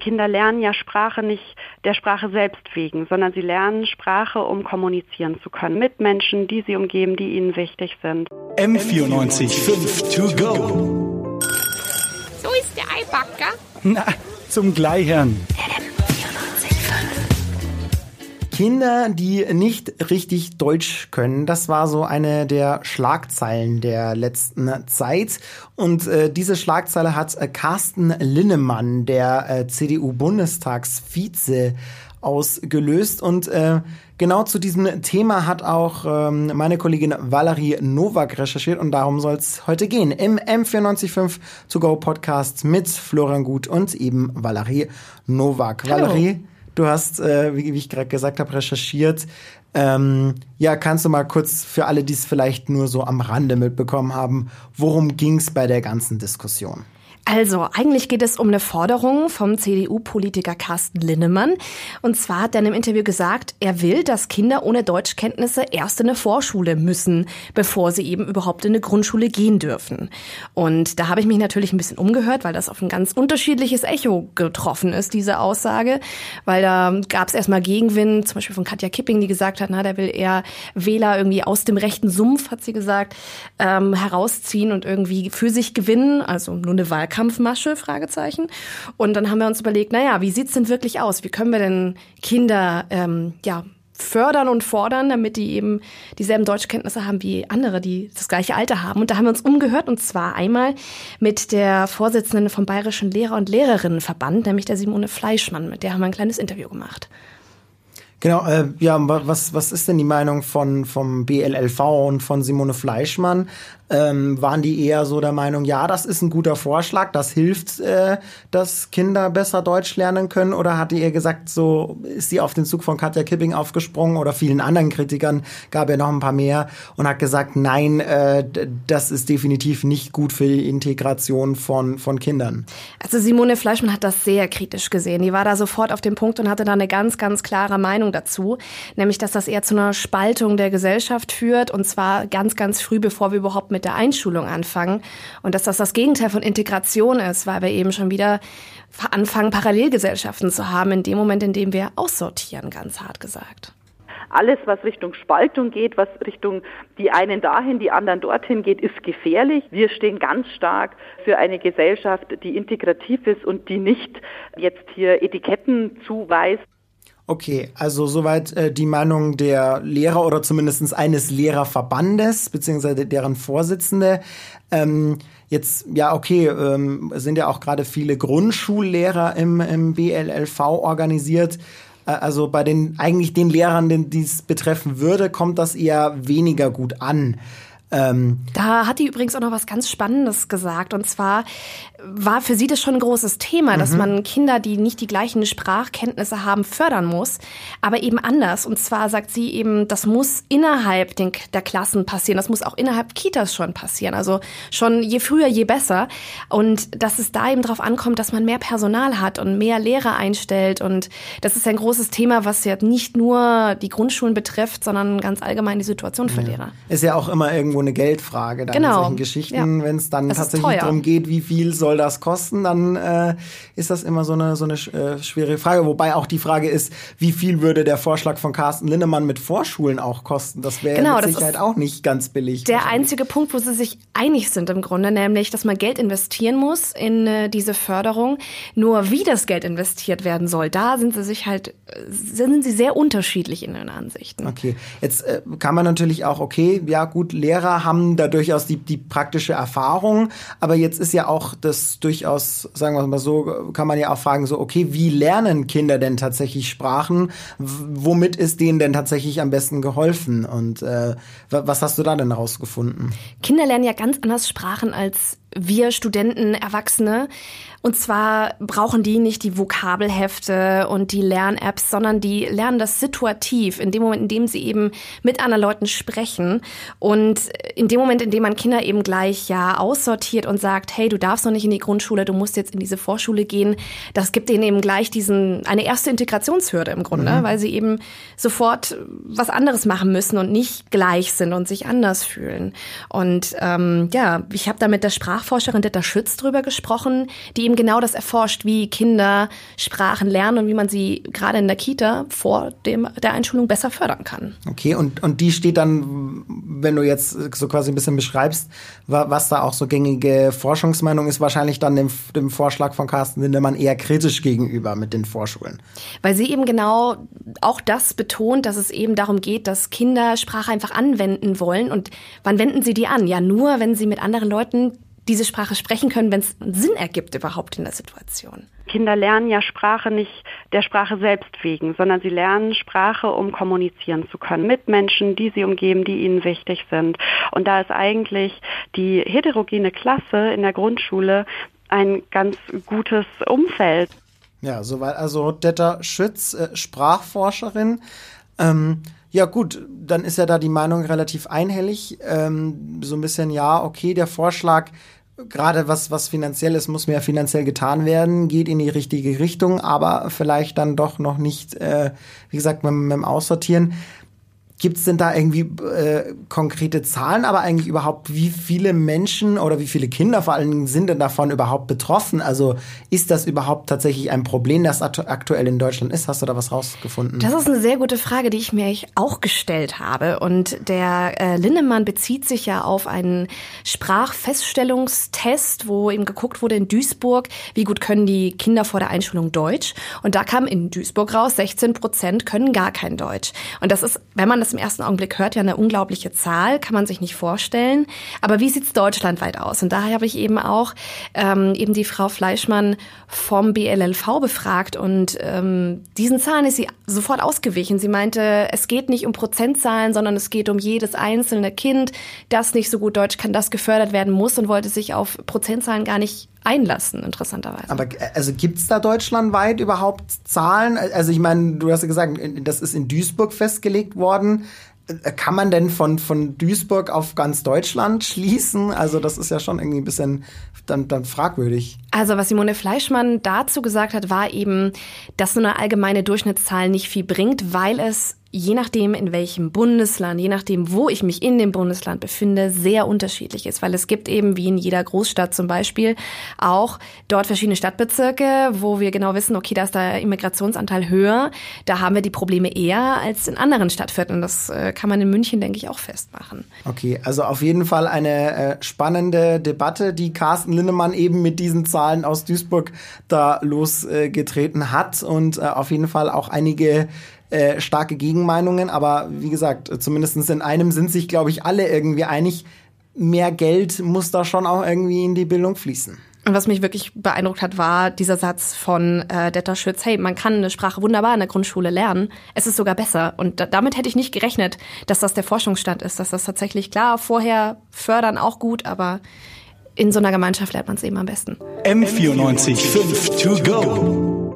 Kinder lernen ja Sprache nicht der Sprache selbst wegen, sondern sie lernen Sprache, um kommunizieren zu können mit Menschen, die sie umgeben, die ihnen wichtig sind. M94 5 to go. So ist der Eibacker. Na, zum Gleichern. Kinder, die nicht richtig Deutsch können. Das war so eine der Schlagzeilen der letzten Zeit. Und äh, diese Schlagzeile hat äh, Carsten Linnemann, der äh, CDU-Bundestagsvize, ausgelöst. Und äh, genau zu diesem Thema hat auch ähm, meine Kollegin Valerie Nowak recherchiert und darum soll es heute gehen. Im M945 To Go Podcast mit Florian Gut und eben Valerie Nowak. Hallo. Valerie, Du hast, äh, wie, wie ich gerade gesagt habe, recherchiert. Ähm, ja, kannst du mal kurz für alle, die es vielleicht nur so am Rande mitbekommen haben, worum ging es bei der ganzen Diskussion? Also, eigentlich geht es um eine Forderung vom CDU-Politiker Carsten Linnemann. Und zwar hat er in einem Interview gesagt, er will, dass Kinder ohne Deutschkenntnisse erst in eine Vorschule müssen, bevor sie eben überhaupt in eine Grundschule gehen dürfen. Und da habe ich mich natürlich ein bisschen umgehört, weil das auf ein ganz unterschiedliches Echo getroffen ist, diese Aussage. Weil da gab es erstmal Gegenwind, zum Beispiel von Katja Kipping, die gesagt hat, na, der will eher Wähler irgendwie aus dem rechten Sumpf, hat sie gesagt, ähm, herausziehen und irgendwie für sich gewinnen. Also nur eine Wahl Wahlkampfmasche? Fragezeichen. Und dann haben wir uns überlegt, naja, wie sieht's denn wirklich aus? Wie können wir denn Kinder ähm, ja fördern und fordern, damit die eben dieselben Deutschkenntnisse haben wie andere, die das gleiche Alter haben. Und da haben wir uns umgehört und zwar einmal mit der Vorsitzenden vom Bayerischen Lehrer- und Lehrerinnenverband, nämlich der Simone Fleischmann. Mit der haben wir ein kleines Interview gemacht. Genau, äh, ja, was, was ist denn die Meinung von, vom BLLV und von Simone Fleischmann? Ähm, waren die eher so der Meinung, ja, das ist ein guter Vorschlag, das hilft, äh, dass Kinder besser Deutsch lernen können? Oder hatte ihr gesagt, so ist sie auf den Zug von Katja Kipping aufgesprungen oder vielen anderen Kritikern gab ja noch ein paar mehr und hat gesagt, nein, äh, das ist definitiv nicht gut für die Integration von, von Kindern. Also Simone Fleischmann hat das sehr kritisch gesehen. Die war da sofort auf dem Punkt und hatte da eine ganz, ganz klare Meinung dazu, nämlich, dass das eher zu einer Spaltung der Gesellschaft führt und zwar ganz, ganz früh, bevor wir überhaupt mit mit der Einschulung anfangen und dass das das Gegenteil von Integration ist, weil wir eben schon wieder anfangen, Parallelgesellschaften zu haben, in dem Moment, in dem wir aussortieren, ganz hart gesagt alles, was Richtung Spaltung geht, was Richtung die einen dahin, die anderen dorthin geht, ist gefährlich. Wir stehen ganz stark für eine Gesellschaft, die integrativ ist und die nicht jetzt hier Etiketten zuweist. Okay, also soweit äh, die Meinung der Lehrer oder zumindest eines Lehrerverbandes, beziehungsweise deren Vorsitzende. Ähm, jetzt, ja, okay, ähm, sind ja auch gerade viele Grundschullehrer im, im BLLV organisiert. Äh, also bei den eigentlich den Lehrern, die es betreffen würde, kommt das eher weniger gut an. Ähm, da hat die übrigens auch noch was ganz Spannendes gesagt. Und zwar war für sie das schon ein großes Thema, dass mhm. man Kinder, die nicht die gleichen Sprachkenntnisse haben, fördern muss, aber eben anders. Und zwar sagt sie eben, das muss innerhalb den, der Klassen passieren, das muss auch innerhalb Kitas schon passieren. Also schon je früher, je besser. Und dass es da eben darauf ankommt, dass man mehr Personal hat und mehr Lehrer einstellt. Und das ist ein großes Thema, was ja nicht nur die Grundschulen betrifft, sondern ganz allgemein die Situation für ja. Lehrer. Ist ja auch immer irgendwo eine Geldfrage dann genau. in solchen Geschichten, ja. wenn es dann das tatsächlich darum geht, wie viel soll das kosten, dann äh, ist das immer so eine, so eine äh, schwere Frage. Wobei auch die Frage ist, wie viel würde der Vorschlag von Carsten Linnemann mit Vorschulen auch kosten? Das wäre genau, mit Sicherheit auch nicht ganz billig. Der einzige Punkt, wo sie sich einig sind im Grunde, nämlich, dass man Geld investieren muss in äh, diese Förderung. Nur wie das Geld investiert werden soll, da sind sie sich halt, äh, sind sie sehr unterschiedlich in den Ansichten. Okay, jetzt äh, kann man natürlich auch, okay, ja gut, Lehrer haben da durchaus die, die praktische Erfahrung, aber jetzt ist ja auch das durchaus, sagen wir mal so, kann man ja auch fragen, so, okay, wie lernen Kinder denn tatsächlich Sprachen? womit ist denen denn tatsächlich am besten geholfen? Und äh, was hast du da denn rausgefunden? Kinder lernen ja ganz anders Sprachen als wir Studenten, Erwachsene. Und zwar brauchen die nicht die Vokabelhefte und die Lern-Apps, sondern die lernen das situativ, in dem Moment, in dem sie eben mit anderen Leuten sprechen. Und in dem Moment, in dem man Kinder eben gleich ja aussortiert und sagt, hey, du darfst noch nicht in die Grundschule, du musst jetzt in diese Vorschule gehen, das gibt denen eben gleich diesen, eine erste Integrationshürde im Grunde, mhm. weil sie eben sofort was anderes machen müssen und nicht gleich sind und sich anders fühlen. Und ähm, ja, ich habe da mit der Sprachforscherin Detta Schütz drüber gesprochen, die eben genau das erforscht, wie Kinder Sprachen lernen und wie man sie gerade in der Kita vor dem, der Einschulung besser fördern kann. Okay, und, und die steht dann, wenn du jetzt so quasi ein bisschen beschreibst, was da auch so gängige Forschungsmeinung ist, wahrscheinlich dann dem, dem Vorschlag von Carsten Lindemann eher kritisch gegenüber mit den Vorschulen. Weil sie eben genau auch das betont, dass es eben darum geht, dass Kinder Sprache einfach anwenden wollen. Und wann wenden sie die an? Ja, nur wenn sie mit anderen Leuten diese Sprache sprechen können, wenn es Sinn ergibt überhaupt in der Situation. Kinder lernen ja Sprache nicht der Sprache selbst wegen, sondern sie lernen Sprache, um kommunizieren zu können mit Menschen, die sie umgeben, die ihnen wichtig sind. Und da ist eigentlich die heterogene Klasse in der Grundschule ein ganz gutes Umfeld. Ja, soweit also Detta Schütz, äh, Sprachforscherin. Ähm, ja gut, dann ist ja da die Meinung relativ einhellig. Ähm, so ein bisschen, ja, okay, der Vorschlag gerade was, was finanziell ist, muss mehr finanziell getan werden, geht in die richtige Richtung, aber vielleicht dann doch noch nicht, äh, wie gesagt, mit, mit dem Aussortieren. Gibt es denn da irgendwie äh, konkrete Zahlen, aber eigentlich überhaupt, wie viele Menschen oder wie viele Kinder vor allen Dingen sind denn davon überhaupt betroffen? Also ist das überhaupt tatsächlich ein Problem, das aktuell in Deutschland ist? Hast du da was rausgefunden? Das ist eine sehr gute Frage, die ich mir auch gestellt habe. Und der äh, Linnemann bezieht sich ja auf einen Sprachfeststellungstest, wo eben geguckt wurde in Duisburg, wie gut können die Kinder vor der Einschulung Deutsch. Und da kam in Duisburg raus, 16 Prozent können gar kein Deutsch. Und das ist, wenn man das im ersten Augenblick hört, ja eine unglaubliche Zahl, kann man sich nicht vorstellen. Aber wie sieht's deutschlandweit aus? Und daher habe ich eben auch ähm, eben die Frau Fleischmann vom BLLV befragt und ähm, diesen Zahlen ist sie sofort ausgewichen. Sie meinte, es geht nicht um Prozentzahlen, sondern es geht um jedes einzelne Kind, das nicht so gut Deutsch kann, das gefördert werden muss und wollte sich auf Prozentzahlen gar nicht einlassen, interessanterweise. Aber also gibt's da deutschlandweit überhaupt Zahlen? Also ich meine, du hast ja gesagt, das ist in Duisburg festgelegt worden. Kann man denn von, von Duisburg auf ganz Deutschland schließen? Also das ist ja schon irgendwie ein bisschen dann, dann fragwürdig. Also was Simone Fleischmann dazu gesagt hat, war eben, dass so eine allgemeine Durchschnittszahl nicht viel bringt, weil es je nachdem, in welchem Bundesland, je nachdem, wo ich mich in dem Bundesland befinde, sehr unterschiedlich ist. Weil es gibt eben, wie in jeder Großstadt zum Beispiel, auch dort verschiedene Stadtbezirke, wo wir genau wissen, okay, da ist der Immigrationsanteil höher. Da haben wir die Probleme eher als in anderen Stadtvierteln. Das äh, kann man in München, denke ich, auch festmachen. Okay, also auf jeden Fall eine äh, spannende Debatte, die Carsten Linnemann eben mit diesen Zahlen aus Duisburg da losgetreten hat und äh, auf jeden Fall auch einige äh, starke Gegenmeinungen, aber wie gesagt, zumindest in einem sind sich, glaube ich, alle irgendwie einig, mehr Geld muss da schon auch irgendwie in die Bildung fließen. Und was mich wirklich beeindruckt hat, war dieser Satz von äh, Detta Schütz, hey, man kann eine Sprache wunderbar in der Grundschule lernen. Es ist sogar besser. Und da, damit hätte ich nicht gerechnet, dass das der Forschungsstand ist, dass das tatsächlich klar, vorher fördern auch gut, aber in so einer Gemeinschaft lernt man es eben am besten. M94 5 to go.